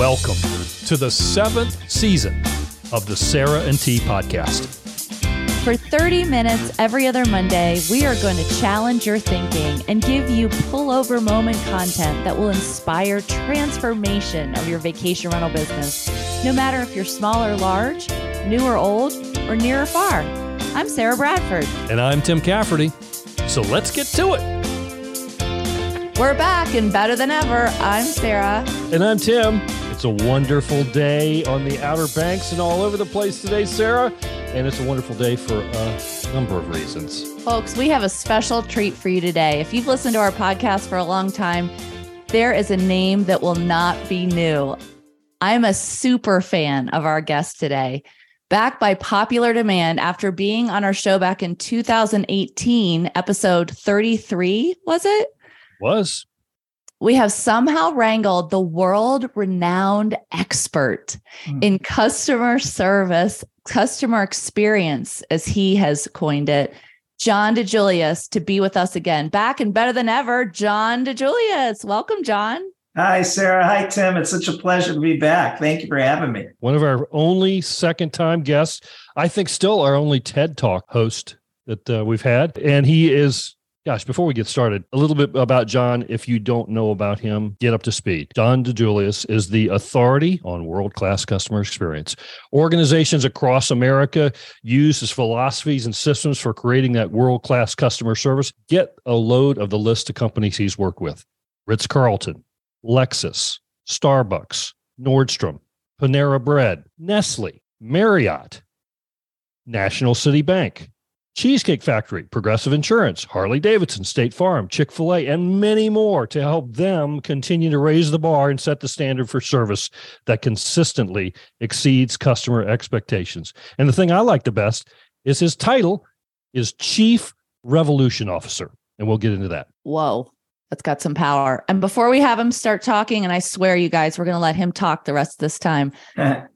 Welcome to the seventh season of the Sarah and T podcast. For 30 minutes every other Monday, we are going to challenge your thinking and give you pullover moment content that will inspire transformation of your vacation rental business, no matter if you're small or large, new or old, or near or far. I'm Sarah Bradford. And I'm Tim Cafferty. So let's get to it. We're back and better than ever. I'm Sarah. And I'm Tim. It's a wonderful day on the Outer Banks and all over the place today, Sarah. And it's a wonderful day for a number of reasons. Folks, we have a special treat for you today. If you've listened to our podcast for a long time, there is a name that will not be new. I'm a super fan of our guest today. Back by popular demand after being on our show back in 2018, episode 33, was it? Was. We have somehow wrangled the world renowned expert mm. in customer service, customer experience, as he has coined it, John DiJulius, to be with us again. Back and better than ever, John DiJulius. Welcome, John. Hi, Sarah. Hi, Tim. It's such a pleasure to be back. Thank you for having me. One of our only second time guests, I think still our only TED Talk host that uh, we've had. And he is Gosh, before we get started, a little bit about John. If you don't know about him, get up to speed. John DiJulius is the authority on world class customer experience. Organizations across America use his philosophies and systems for creating that world class customer service. Get a load of the list of companies he's worked with Ritz Carlton, Lexus, Starbucks, Nordstrom, Panera Bread, Nestle, Marriott, National City Bank. Cheesecake Factory, Progressive Insurance, Harley Davidson, State Farm, Chick fil A, and many more to help them continue to raise the bar and set the standard for service that consistently exceeds customer expectations. And the thing I like the best is his title is Chief Revolution Officer. And we'll get into that. Whoa, that's got some power. And before we have him start talking, and I swear you guys, we're going to let him talk the rest of this time.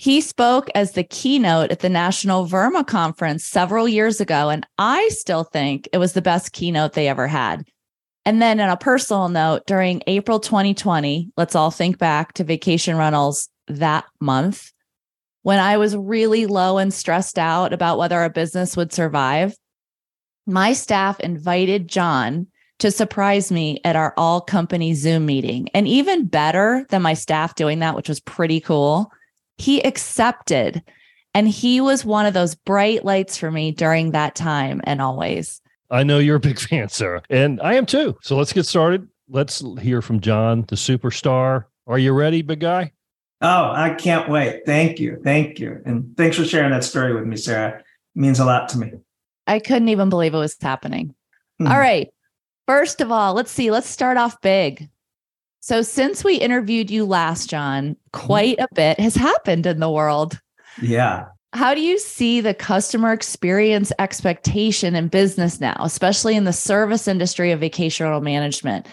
He spoke as the keynote at the National VRMA conference several years ago, and I still think it was the best keynote they ever had. And then, on a personal note, during April 2020, let's all think back to vacation rentals that month when I was really low and stressed out about whether our business would survive. My staff invited John to surprise me at our all company Zoom meeting. And even better than my staff doing that, which was pretty cool, he accepted. And he was one of those bright lights for me during that time and always. I know you're a big fan, Sarah, and I am too. So let's get started. Let's hear from John, the superstar. Are you ready, big guy? Oh, I can't wait. Thank you. Thank you. And thanks for sharing that story with me, Sarah. It means a lot to me. I couldn't even believe it was happening. Mm-hmm. All right. First of all, let's see. Let's start off big. So, since we interviewed you last, John, quite a bit has happened in the world. Yeah. How do you see the customer experience expectation in business now, especially in the service industry of vacation rental management?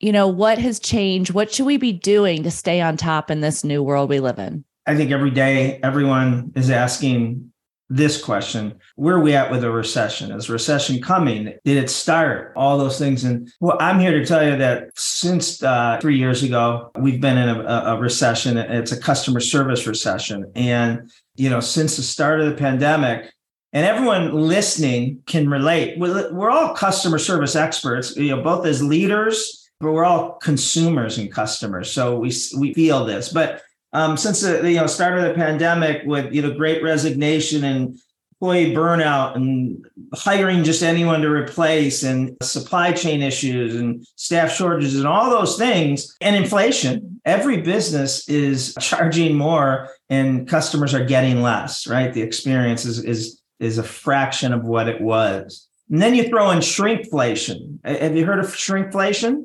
You know, what has changed? What should we be doing to stay on top in this new world we live in? I think every day everyone is asking this question where are we at with a recession? Is recession coming? Did it start? All those things. And well i'm here to tell you that since uh, three years ago we've been in a, a recession. It's a customer service recession. And you know since the start of the pandemic and everyone listening can relate we're all customer service experts you know both as leaders but we're all consumers and customers. So we we feel this. But um, since the you know start of the pandemic with you know great resignation and employee burnout and hiring just anyone to replace and supply chain issues and staff shortages and all those things and inflation every business is charging more and customers are getting less right? The experience is is is a fraction of what it was. And then you throw in shrinkflation. Have you heard of shrinkflation?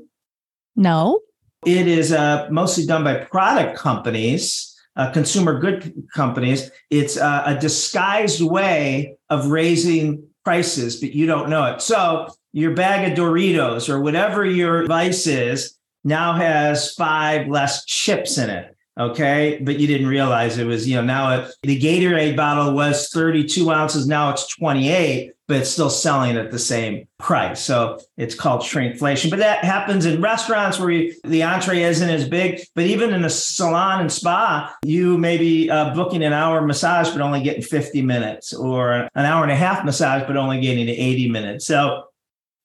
No it is uh, mostly done by product companies, uh, consumer good companies. It's uh, a disguised way of raising prices, but you don't know it. So your bag of Doritos or whatever your vice is now has five less chips in it. Okay. But you didn't realize it was, you know, now it, the Gatorade bottle was 32 ounces. Now it's 28, but it's still selling at the same price. So it's called shrinkflation. But that happens in restaurants where you, the entree isn't as big. But even in a salon and spa, you may be uh, booking an hour massage, but only getting 50 minutes, or an hour and a half massage, but only getting 80 minutes. So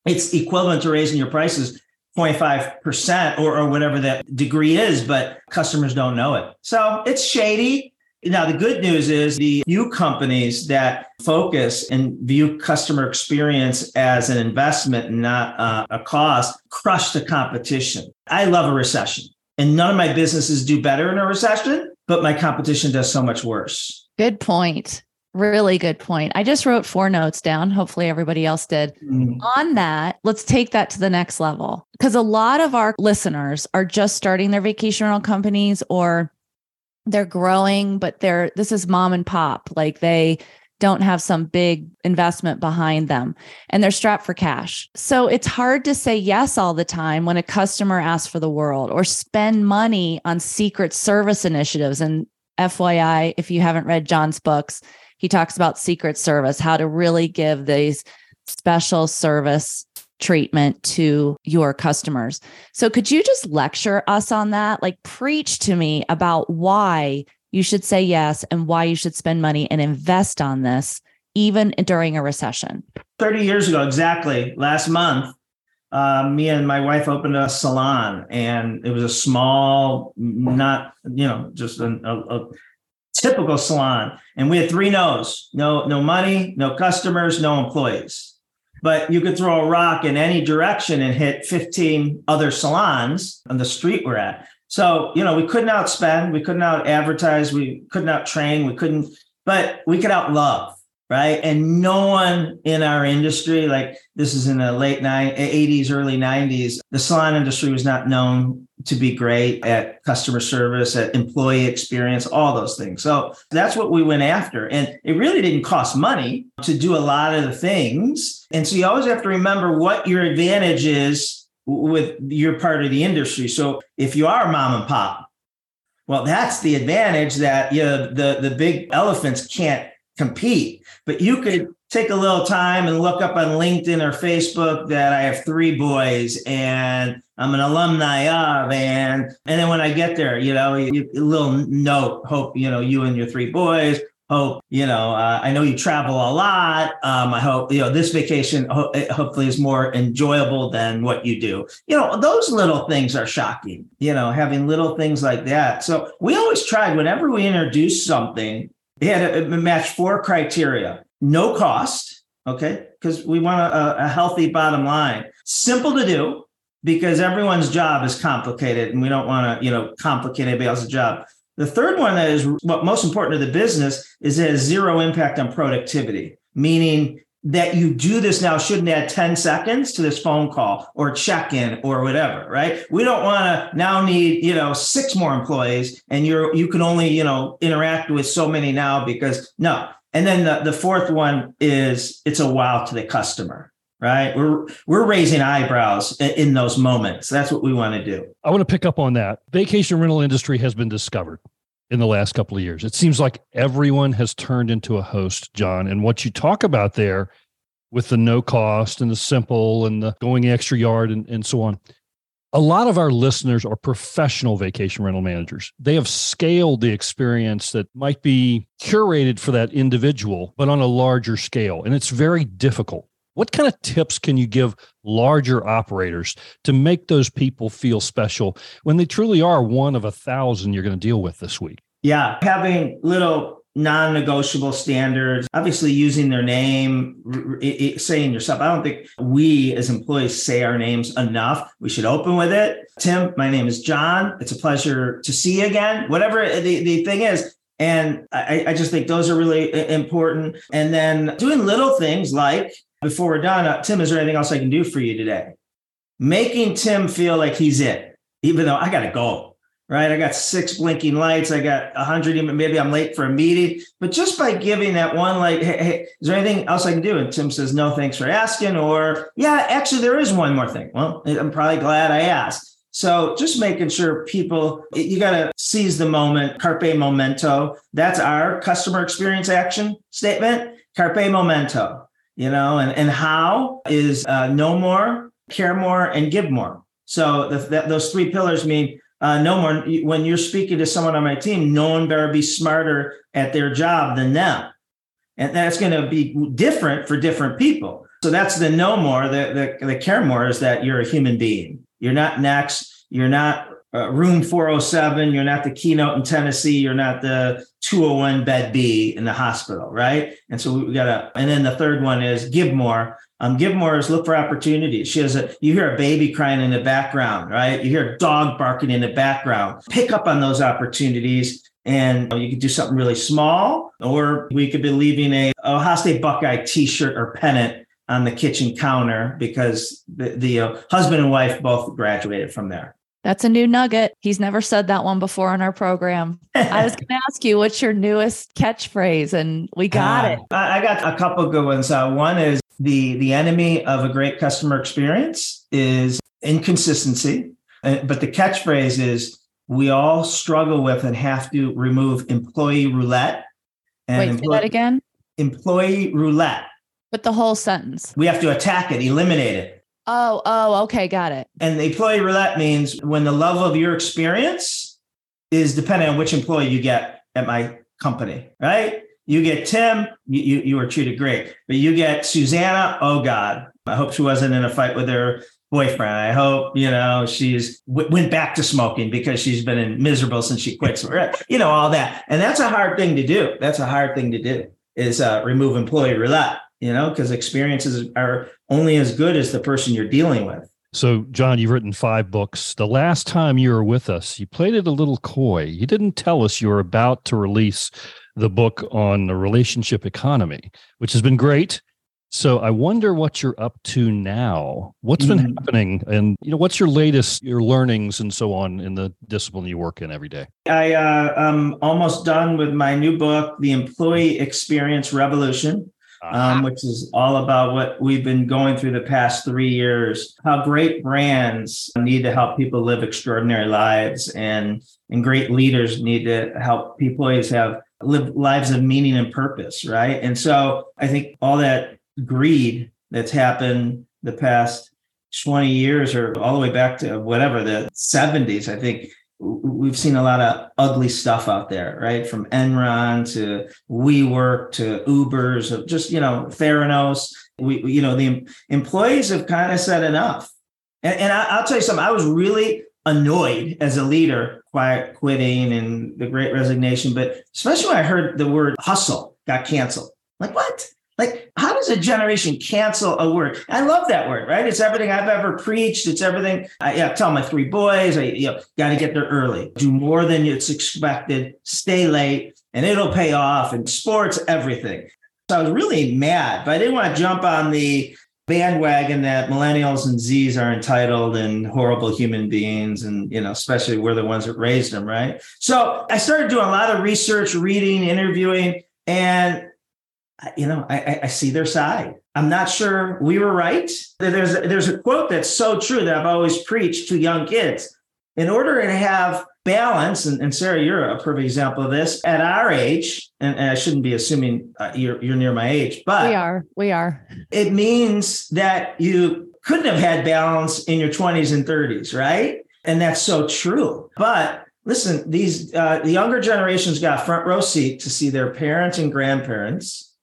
it's equivalent to raising your prices 25% or, or whatever that degree is, but customers don't know it. So it's shady. Now, the good news is the few companies that focus and view customer experience as an investment and not uh, a cost crush the competition. I love a recession, and none of my businesses do better in a recession, but my competition does so much worse. Good point. Really good point. I just wrote four notes down. Hopefully, everybody else did. Mm. On that, let's take that to the next level because a lot of our listeners are just starting their vacation rental companies or they're growing, but they're this is mom and pop. Like they don't have some big investment behind them and they're strapped for cash. So it's hard to say yes all the time when a customer asks for the world or spend money on secret service initiatives. And FYI, if you haven't read John's books, he talks about secret service, how to really give these special service treatment to your customers. So could you just lecture us on that? Like preach to me about why you should say yes and why you should spend money and invest on this even during a recession. 30 years ago exactly, last month, uh, me and my wife opened a salon and it was a small not you know just a, a, typical salon. And we had three no's no, no money, no customers, no employees. But you could throw a rock in any direction and hit 15 other salons on the street we're at. So, you know, we couldn't outspend, we couldn't out advertise, we couldn't out train, we couldn't, but we could out love right? And no one in our industry, like this is in the late 80s, eh, early 90s, the salon industry was not known to be great at customer service, at employee experience, all those things. So that's what we went after. And it really didn't cost money to do a lot of the things. And so you always have to remember what your advantage is with your part of the industry. So if you are mom and pop, well, that's the advantage that you know the the big elephants can't compete. But you could take a little time and look up on LinkedIn or Facebook that I have three boys and I'm an alumni of, and and then when I get there, you know, you, a little note, hope you know you and your three boys. Hope you know. Uh, I know you travel a lot. Um, I hope you know this vacation. Ho- hopefully, is more enjoyable than what you do. You know, those little things are shocking. You know, having little things like that. So we always tried whenever we introduce something he had to match four criteria no cost, okay, because we want a, a healthy bottom line. Simple to do because everyone's job is complicated and we don't want to, you know, complicate anybody else's job. The third one that is what most important to the business is it has zero impact on productivity, meaning that you do this now shouldn't add 10 seconds to this phone call or check in or whatever, right? We don't want to now need, you know, six more employees and you're, you can only, you know, interact with so many now because no. And then the, the fourth one is it's a wow to the customer, right? We're, we're raising eyebrows in those moments. That's what we want to do. I want to pick up on that. Vacation rental industry has been discovered in the last couple of years. It seems like everyone has turned into a host, John. And what you talk about there with the no cost and the simple and the going extra yard and, and so on. A lot of our listeners are professional vacation rental managers. They have scaled the experience that might be curated for that individual, but on a larger scale. And it's very difficult. What kind of tips can you give larger operators to make those people feel special when they truly are one of a thousand you're going to deal with this week? Yeah, having little non-negotiable standards obviously using their name saying yourself i don't think we as employees say our names enough. We should open with it. Tim my name is john. It's a pleasure to see you again. Whatever the, the thing is. And I, I just think those are really important. And then doing little things like before we're done, uh, Tim, is there anything else I can do for you today? Making Tim feel like he's it, even though I got to go, right? I got six blinking lights. I got a hundred, maybe I'm late for a meeting, but just by giving that one, like, hey, hey, is there anything else I can do? And Tim says, no, thanks for asking. Or, yeah, actually, there is one more thing. Well, I'm probably glad I asked. So just making sure people, you got to seize the moment, carpe momento. That's our customer experience action statement, carpe momento, you know, and, and how is uh, know more, care more, and give more. So the, those three pillars mean uh, no more. When you're speaking to someone on my team, no one better be smarter at their job than them. And that's going to be different for different people. So that's the no more. The, the, the care more is that you're a human being you're not next. You're not uh, room 407. You're not the keynote in Tennessee. You're not the 201 bed B in the hospital, right? And so we got to, and then the third one is give more. Um, give more is look for opportunities. She has a, you hear a baby crying in the background, right? You hear a dog barking in the background. Pick up on those opportunities and you could do something really small, or we could be leaving a Ohio State Buckeye t-shirt or pennant on the kitchen counter because the, the uh, husband and wife both graduated from there. That's a new nugget. He's never said that one before on our program. I was going to ask you, what's your newest catchphrase? And we got uh, it. I got a couple good ones. Uh, one is the the enemy of a great customer experience is inconsistency, uh, but the catchphrase is we all struggle with and have to remove employee roulette. And Wait, employee, say that again. Employee roulette. But the whole sentence. We have to attack it, eliminate it. Oh, oh, okay, got it. And the employee roulette means when the level of your experience is dependent on which employee you get at my company, right? You get Tim, you, you, you were treated great. But you get Susanna, oh God, I hope she wasn't in a fight with her boyfriend. I hope, you know, she's w- went back to smoking because she's been in miserable since she quit. you know, all that. And that's a hard thing to do. That's a hard thing to do is uh, remove employee roulette you know, because experiences are only as good as the person you're dealing with. So, John, you've written five books. The last time you were with us, you played it a little coy. You didn't tell us you were about to release the book on the relationship economy, which has been great. So I wonder what you're up to now. What's been mm. happening, and you know, what's your latest, your learnings, and so on in the discipline you work in every day? I uh, am almost done with my new book, The Employee Experience Revolution um, which is all about what we've been going through the past three years. How great brands need to help people live extraordinary lives, and and great leaders need to help employees have live lives of meaning and purpose, right? And so I think all that greed that's happened the past 20 years or all the way back to whatever the 70s, I think we've seen a lot of ugly stuff out there, right? From Enron to WeWork to Ubers, just you know Theranos. We, you know, the employees have kind of said enough. And, and I, will tell you something. I was really annoyed as a leader, quiet quitting and the Great Resignation, but especially when I heard the word hustle got canceled. Like what? Like, how does a generation cancel a word? I love that word, right? It's everything I've ever preached. It's everything I yeah, tell my three boys. I you know, got to get there early, do more than it's expected, stay late, and it'll pay off. And sports, everything. So I was really mad, but I didn't want to jump on the bandwagon that millennials and Z's are entitled and horrible human beings, and you know, especially we're the ones that raised them, right? So I started doing a lot of research, reading, interviewing, and you know, I, I, see their side. I'm not sure we were right. There's a, there's a quote that's so true that I've always preached to young kids. In order to have balance, and, and Sarah, you're a perfect example of this. At our age, and, and I shouldn't be assuming uh, you're you're near my age, but we are. We are. It means that you couldn't have had balance in your 20s and 30s, right? And that's so true. But listen, these uh, the younger generations got front row seat to see their parents and grandparents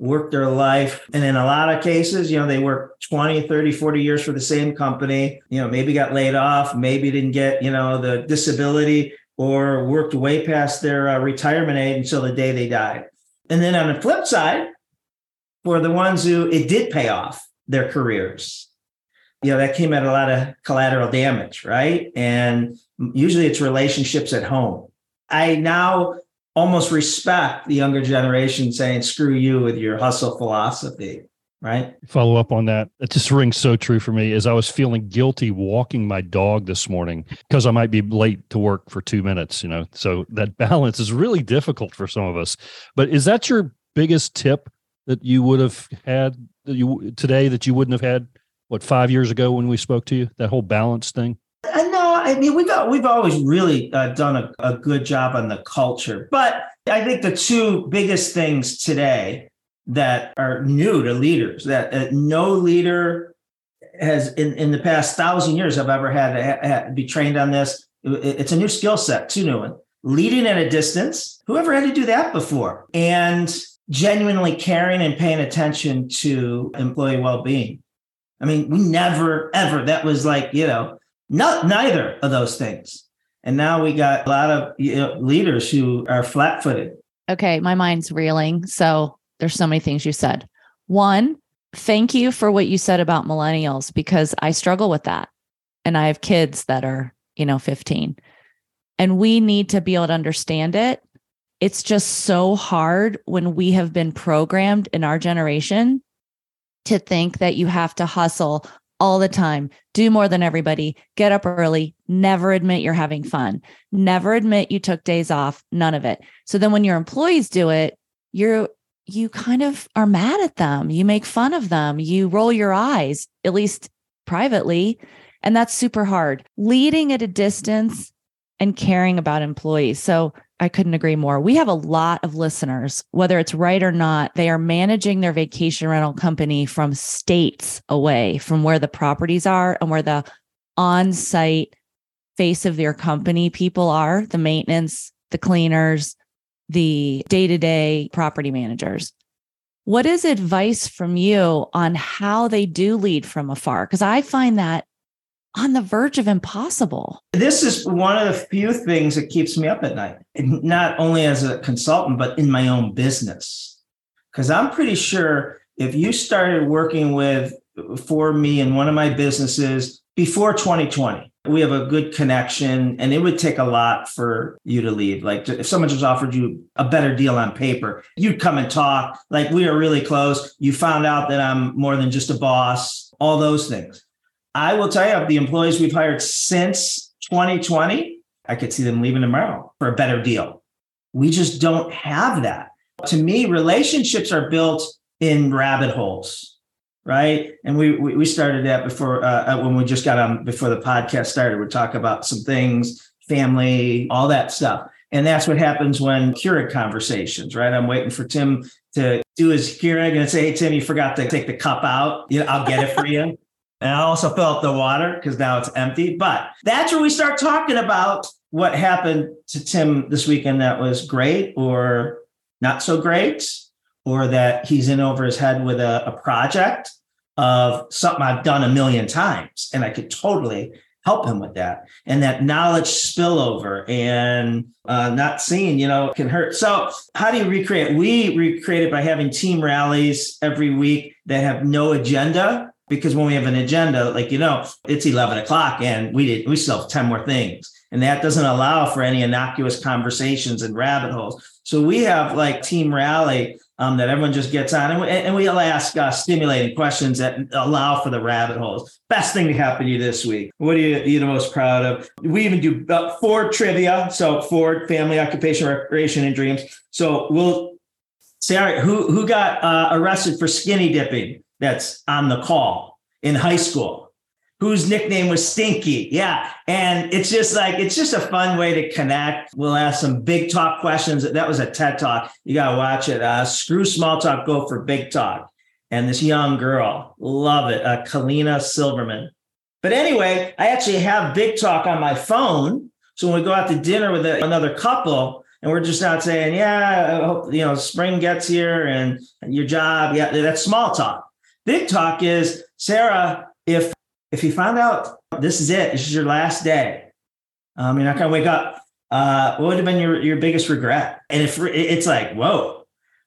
work their life. And in a lot of cases, you know, they work 20, 30, 40 years for the same company, you know, maybe got laid off, maybe didn't get, you know, the disability or worked way past their uh, retirement age until the day they died. And then on the flip side, for the ones who it did pay off their careers, you know, that came at a lot of collateral damage, right? And usually it's relationships at home. I now almost respect the younger generation saying screw you with your hustle philosophy right? Follow up on that. It just rings so true for me as i was feeling guilty walking my dog this morning because i might be late to work for two minutes you know? So that balance is really difficult for some of us. But is that your biggest tip that you would have had that you today that you wouldn't have had what five years ago when we spoke to you? That whole balance thing? Uh, no I mean, we've we've always really uh, done a, a good job on the culture, but I think the two biggest things today that are new to leaders that uh, no leader has in, in the past thousand years have ever had to ha- be trained on this. It's a new skill set, two new one. Leading at a distance. Whoever had to do that before? And genuinely caring and paying attention to employee well-being. I mean, we never ever that was like, you know, not neither of those things. And now we got a lot of you know, leaders who are flat-footed. Okay, my mind's reeling. So there's so many things you said. One, thank you for what you said about millennials because I struggle with that. And I have kids that are, you know, 15. And we need to be able to understand it. It's just so hard when we have been programmed in our generation to think that you have to hustle all the time, do more than everybody, get up early, never admit you're having fun, never admit you took days off, none of it. So then when your employees do it, you're you kind of are mad at them. You make fun of them. You roll your eyes, at least privately. And that's super hard. Leading at a distance and caring about employees. So I couldn't agree more. We have a lot of listeners, whether it's right or not, they are managing their vacation rental company from states away from where the properties are and where the on site face of their company people are the maintenance, the cleaners, the day to day property managers. What is advice from you on how they do lead from afar? Because I find that on the verge of impossible. This is one of the few things that keeps me up at night, not only as a consultant, but in my own business. Because I'm pretty sure if you started working with for me in one of my businesses before 2020, we have a good connection and it would take a lot for you to leave like if someone just offered you a better deal on paper you'd come and talk. Like we are really close. You found out that i'm more than just a boss. All those things i will tell you of the employees we've hired since 2020 i could see them leaving tomorrow for a better deal we just don't have that to me relationships are built in rabbit holes right? And we we started that before uh, uh, when we just got on before the podcast started. We talk about some things, family, all that stuff, and that's what happens when Keurig conversations, right? I'm waiting for Tim to do his Keurig and say, "Hey Tim, you forgot to take the cup out. I'll get it for you." And I also fill up the water because now it's empty. But that's where we start talking about what happened to Tim this weekend that was great or not so great or that he's in over his head with a, a project of something I've done a million times, and I could totally help him with that. And that knowledge spillover and uh, not seeing, you know, can hurt. So, how do you recreate? We recreate it by having team rallies every week that have no agenda. Because when we have an agenda, like you know, it's eleven o'clock, and we did we still have ten more things, and that doesn't allow for any innocuous conversations and rabbit holes. So we have like team rally um, that everyone just gets on. And, we, and we'll ask uh, stimulating questions that allow for the rabbit holes. Best thing to happen to you this week. What are you, are you the most proud of? We even do uh, Ford trivia. So Ford, family, occupation, recreation, and dreams. So we'll say, all right, who, who got uh, arrested for skinny dipping that's on the call in high school? whose nickname was Stinky. Yeah. And it's just like, it's just a fun way to connect. We'll ask some big talk questions. That was a TED talk. You got to watch it. Uh, screw small talk, go for big talk. And this young girl, love it, uh, Kalina Silverman. But anyway, I actually have big talk on my phone. So when we go out to dinner with another couple, and we're just not saying, yeah, I hope, you know, spring gets here and your job. Yeah, that's small talk. Big talk is, Sarah, if if you found out this is it, this is your last day, um, you're not going to wake up. Uh, what would have been your, your biggest regret? And if it's like, whoa,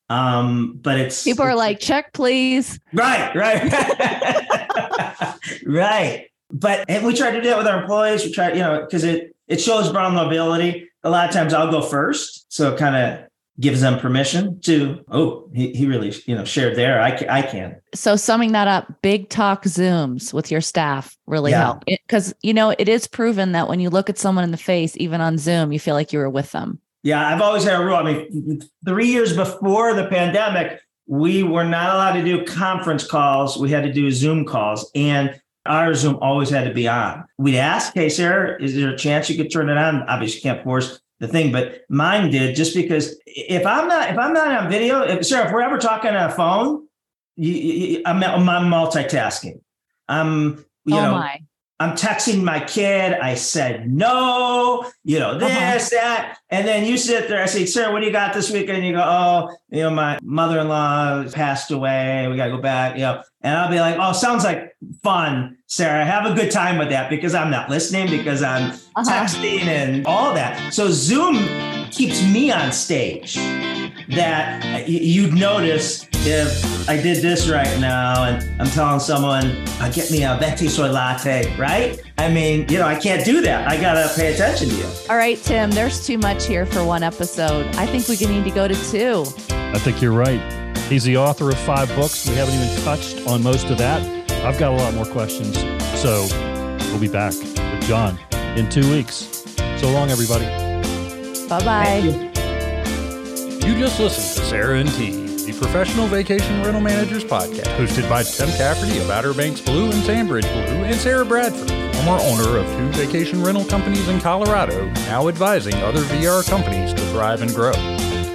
um, but it's people are it's, like, check, please. Right, right, right. But and we try to do that with our employees. We try, you know, because it it shows vulnerability. A lot of times I'll go first, so kind of gives them permission to oh he, he really you know shared there i can, I can so summing that up big talk zooms with your staff really yeah. help because you know it is proven that when you look at someone in the face even on zoom you feel like you were with them yeah i've always had a rule i mean three years before the pandemic we were not allowed to do conference calls we had to do zoom calls and Our Zoom always had to be on. We'd ask, hey, Sarah, is there a chance you could turn it on? Obviously, you can't force the thing, but mine did just because if I'm not if I'm not on video, if Sarah, if we're ever talking on a phone, you, you, I'm, I'm multitasking. I'm you oh know my. I'm texting my kid. I said no, you know, uh-huh. this, uh-huh. that. And then you sit there. I say, Sir, what do you got this weekend? You go, Oh, you know, my mother in law passed away. We got to go back, you know. And I'll be like, Oh, sounds like fun, Sarah. Have a good time with that because I'm not listening, because I'm uh-huh. texting and all that. So Zoom keeps me on stage that you'd notice if I did this right now and I'm telling someone, uh, get me a venti soy latte, right? I mean, you know, I can't do that. I got to pay attention to you. All right, Tim, there's too much here for one episode. I think we need to go to two. I think you're right. He's the author of five books. We haven't even touched on most of that. I've got a lot more questions. So we'll be back with John in two weeks. So long, everybody. Bye bye. You just listened to Sarah and T, the Professional Vacation Rental Managers podcast, hosted by Tim Cafferty of Outer Banks Blue and Sandbridge Blue, and Sarah Bradford, former owner of two vacation rental companies in Colorado, now advising other VR companies to thrive and grow.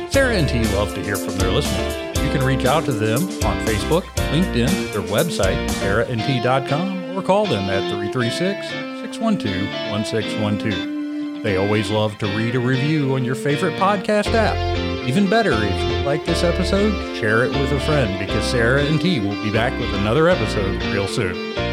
Sarah and T love to hear from their listeners. You can reach out to them on Facebook, LinkedIn, their website, sarahnt.com, or call them at 336 612 1612. They always love to read a review on your favorite podcast app. Even better, if you like this episode, share it with a friend because Sarah and T will be back with another episode real soon.